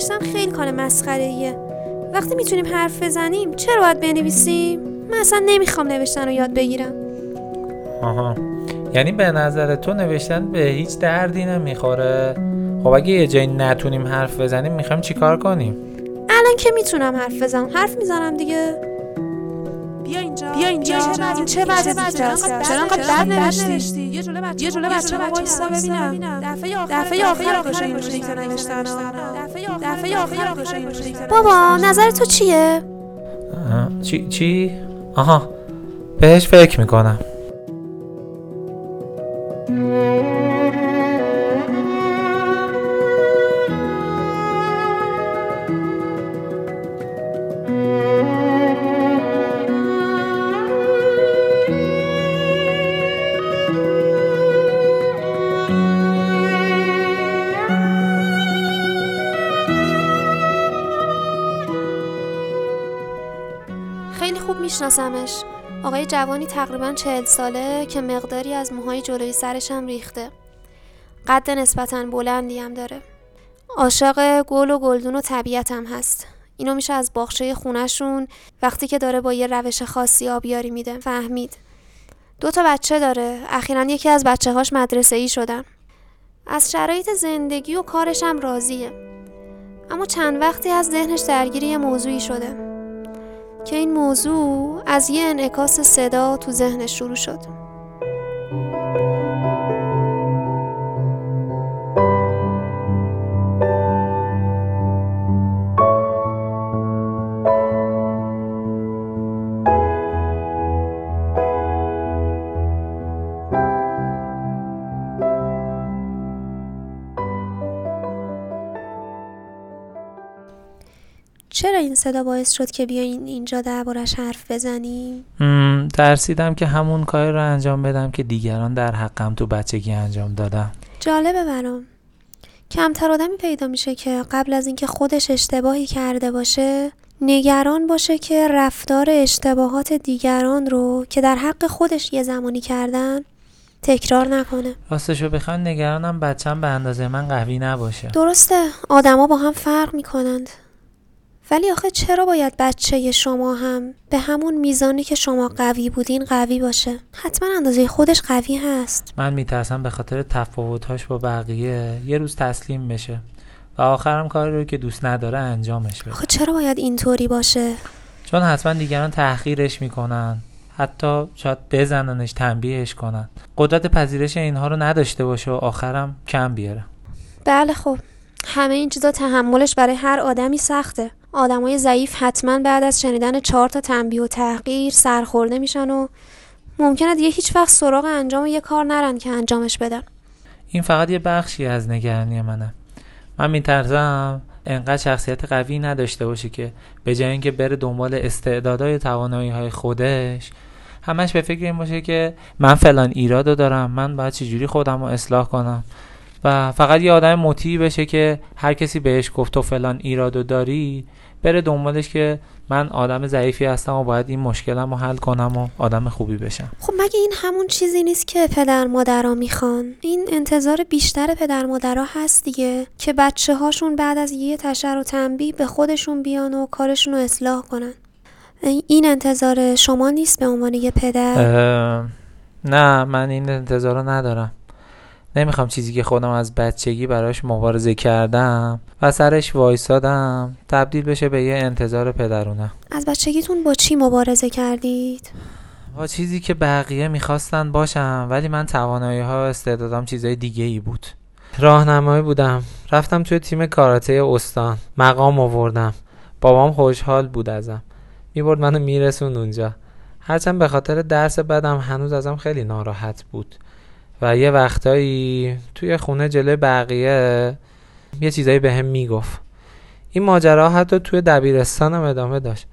نوشتن خیلی کار مسخره ایه وقتی می‌تونیم حرف بزنیم چرا باید بنویسیم؟ من اصلا نمی‌خوام نوشتن رو یاد بگیرم. آها. یعنی به نظر تو نوشتن به هیچ دردی نمی‌خوره؟ خب اگه یه جایی نتونیم حرف بزنیم می‌خوایم چیکار کنیم؟ الان که می‌تونم حرف بزنم. حرف می‌زنم دیگه. بیا اینجا. بیا اینجا. این چه وضع دیگه چرا انقدر بد نوشتی؟ یه جمله بچه یه جمله بچه وایسا ببینم. دفعه آخر دفعه آخر کجا اینجوری نوشتن؟ دفعه آخر بابا نظر تو چیه؟ چی؟ چی؟ آها بهش فکر می‌کنم. خیلی خوب میشناسمش. آقای جوانی تقریبا چهل ساله که مقداری از موهای جلوی سرش هم ریخته. قد نسبتا بلندی هم داره. عاشق گل و گلدون و طبیعت هم هست. اینو میشه از باغچه خونشون وقتی که داره با یه روش خاصی آبیاری میده فهمید. دو تا بچه داره. اخیرا یکی از بچه هاش مدرسه ای شدن. از شرایط زندگی و کارش هم راضیه. اما چند وقتی از ذهنش درگیری یه موضوعی شده. که این موضوع از یه انعکاس صدا تو ذهنش شروع شد. چرا این صدا باعث شد که بیاین اینجا دربارش حرف بزنیم؟ ترسیدم که همون کاری رو انجام بدم که دیگران در حقم تو بچگی انجام دادم جالبه برام. کمتر آدمی پیدا میشه که قبل از اینکه خودش اشتباهی کرده باشه نگران باشه که رفتار اشتباهات دیگران رو که در حق خودش یه زمانی کردن تکرار نکنه. راستشو بخوان نگرانم بچم به اندازه من قوی نباشه. درسته آدما با هم فرق می‌کنند. ولی آخه چرا باید بچه شما هم به همون میزانی که شما قوی بودین قوی باشه؟ حتما اندازه خودش قوی هست. من میترسم به خاطر تفاوتهاش با بقیه یه روز تسلیم بشه و آخرم کاری رو که دوست نداره انجامش بده. آخه چرا باید اینطوری باشه؟ چون حتما دیگران تحقیرش می‌کنن. حتی شاید بزننش تنبیهش کنن. قدرت پذیرش اینها رو نداشته باشه و آخرم کم بیاره. بله خب. همه این چیزا تحملش برای هر آدمی سخته. آدمای ضعیف حتما بعد از شنیدن چهار تا تنبیه و تحقیر سرخورده میشن و ممکنه دیگه هیچ وقت سراغ انجام یه کار نرن که انجامش بدن. این فقط یه بخشی از نگرانی منه. من میترسم انقدر شخصیت قوی نداشته باشه که به جای اینکه بره دنبال استعدادهای توانایی های خودش همش به فکر این باشه که من فلان ایرادو دارم من باید چجوری خودم رو اصلاح کنم. و فقط یه آدم مطیعی بشه که هر کسی بهش گفت تو فلان ایرادو داری بره دنبالش که من آدم ضعیفی هستم و باید این مشکلم رو حل کنم و آدم خوبی بشم. خب مگه این همون چیزی نیست که پدر مادرها می‌خوان؟ این انتظار بیشتر پدر مادرها هست دیگه که بچه هاشون بعد از یه تشر و تنبیه به خودشون بیان و کارشون رو اصلاح کنن. این انتظار شما نیست به عنوان یه پدر؟ نه من این انتظار رو ندارم. نمی‌خوام چیزی که خودم از بچگی براش مبارزه کردم و سرش وایسادم تبدیل بشه به یه انتظار پدرونه. از بچگیتون با چی مبارزه کردید؟ با چیزی که بقیه می‌خواستن باشم ولی من توانایی ها و استعدادم چیزای دیگه ای بود. راهنمایی بودم. رفتم توی تیم کاراته استان. مقام آوردم. بابام خوشحال بود ازم. می‌برد منو میرسوند اونجا. هرچند به خاطر درس بدم هنوز ازم خیلی ناراحت بود. و یه وقتایی توی خونه جلوی بقیه یه چیزایی به هم می‌گفت. این ماجرا حتی توی دبیرستانم ادامه داشت.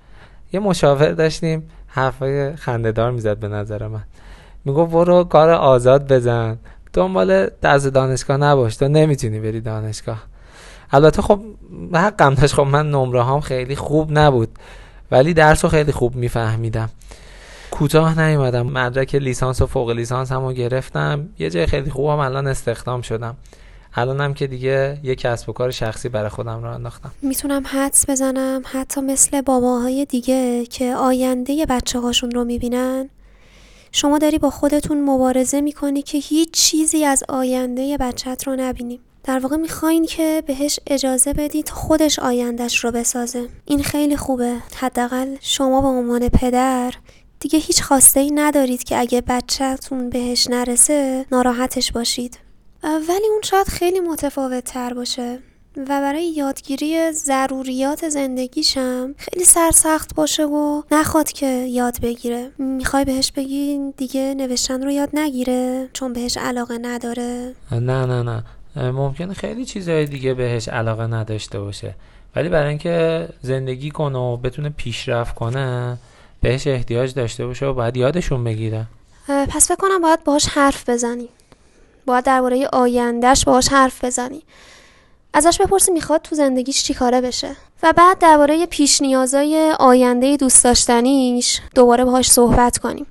یه مشاور داشتیم حرفای خندهدار می‌زد به نظر من. می‌گفت برو کار آزاد بزن. دنبال درس دانشگاه نباش تو نمی‌تونی بری دانشگاه. البته خب حقم داشت. خب من نمره هم خیلی خوب نبود ولی درس رو خیلی خوب میفهمیدم. کوتاه نیومدم. مدرک لیسانس و فوق لیسانس هم رو گرفتم. یه جای خیلی خوبم الان استخدام شدم. الانم که دیگه یه کسب و کار شخصی برای خودم رو انداختم. می‌تونم حدس بزنم؟ حتی مثل باباهای دیگه که آینده بچه هاشون رو می‌بینن شما داری با خودتون مبارزه می‌کنی که هیچ چیزی از آینده بچت رو نبینیم در واقع می‌خواین که بهش اجازه بدید خودش آیندهش رو بسازه. این خیلی خوبه. حداقل شما به عنوان پدر دیگه هیچ خواسته ای ندارید که اگه بچهتون بهش نرسه ناراحتش باشید. ولی اون شاید خیلی متفاوت تر باشه و برای یادگیری ضروریات زندگیشم خیلی سرسخت باشه و نخواد که یاد بگیره. می‌خوای بهش بگی دیگه نوشتن رو یاد نگیره چون بهش علاقه نداره. نه نه نه. ممکنه خیلی چیزهای دیگه بهش علاقه نداشته باشه. ولی برای اینکه زندگی کنه و بتونه پیشرفت کنه بهش احتیاج داشته باشه و باید یادشون بگیره. پس فکر کنم باید باهاش حرف بزنی باید درباره آیندهش باهاش حرف بزنی ازش بپرسی می‌خواد تو زندگیش چیکاره بشه. و بعد درباره پیش نیازای آینده دوست داشتنیش دوباره باهاش صحبت کنیم.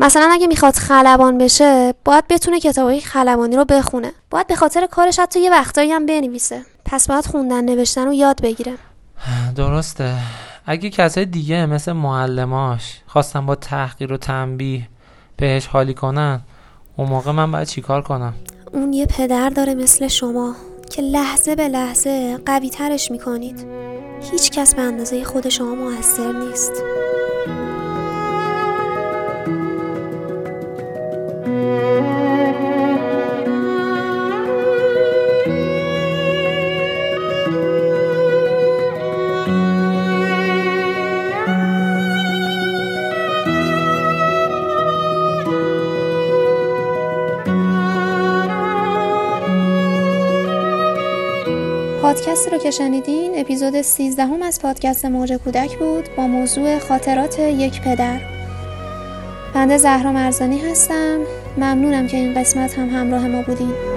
مثلا اگه می‌خواد خلبان بشه باید بتونه کتابای خلبانی رو بخونه. باید به خاطر کارش حتی یه وقتایی هم بنویسه. پس باید خوندن نوشتن رو یاد بگیره. درسته. اگه کسای دیگه مثل معلماش خواستن با تحقیر و تنبیه بهش حالی کنن اون موقع من باید چیکار کنم؟ اون یه پدر داره مثل شما که لحظه به لحظه قوی ترش می‌کنید. هیچ کس به اندازه خود شما موثر نیست. پادکستی رو که شنیدین اپیزود 13 هم از پادکست موج کودک بود با موضوع خاطرات یک پدر. بنده زهرا مرزانی هستم. ممنونم که این قسمت هم همراه ما بودین.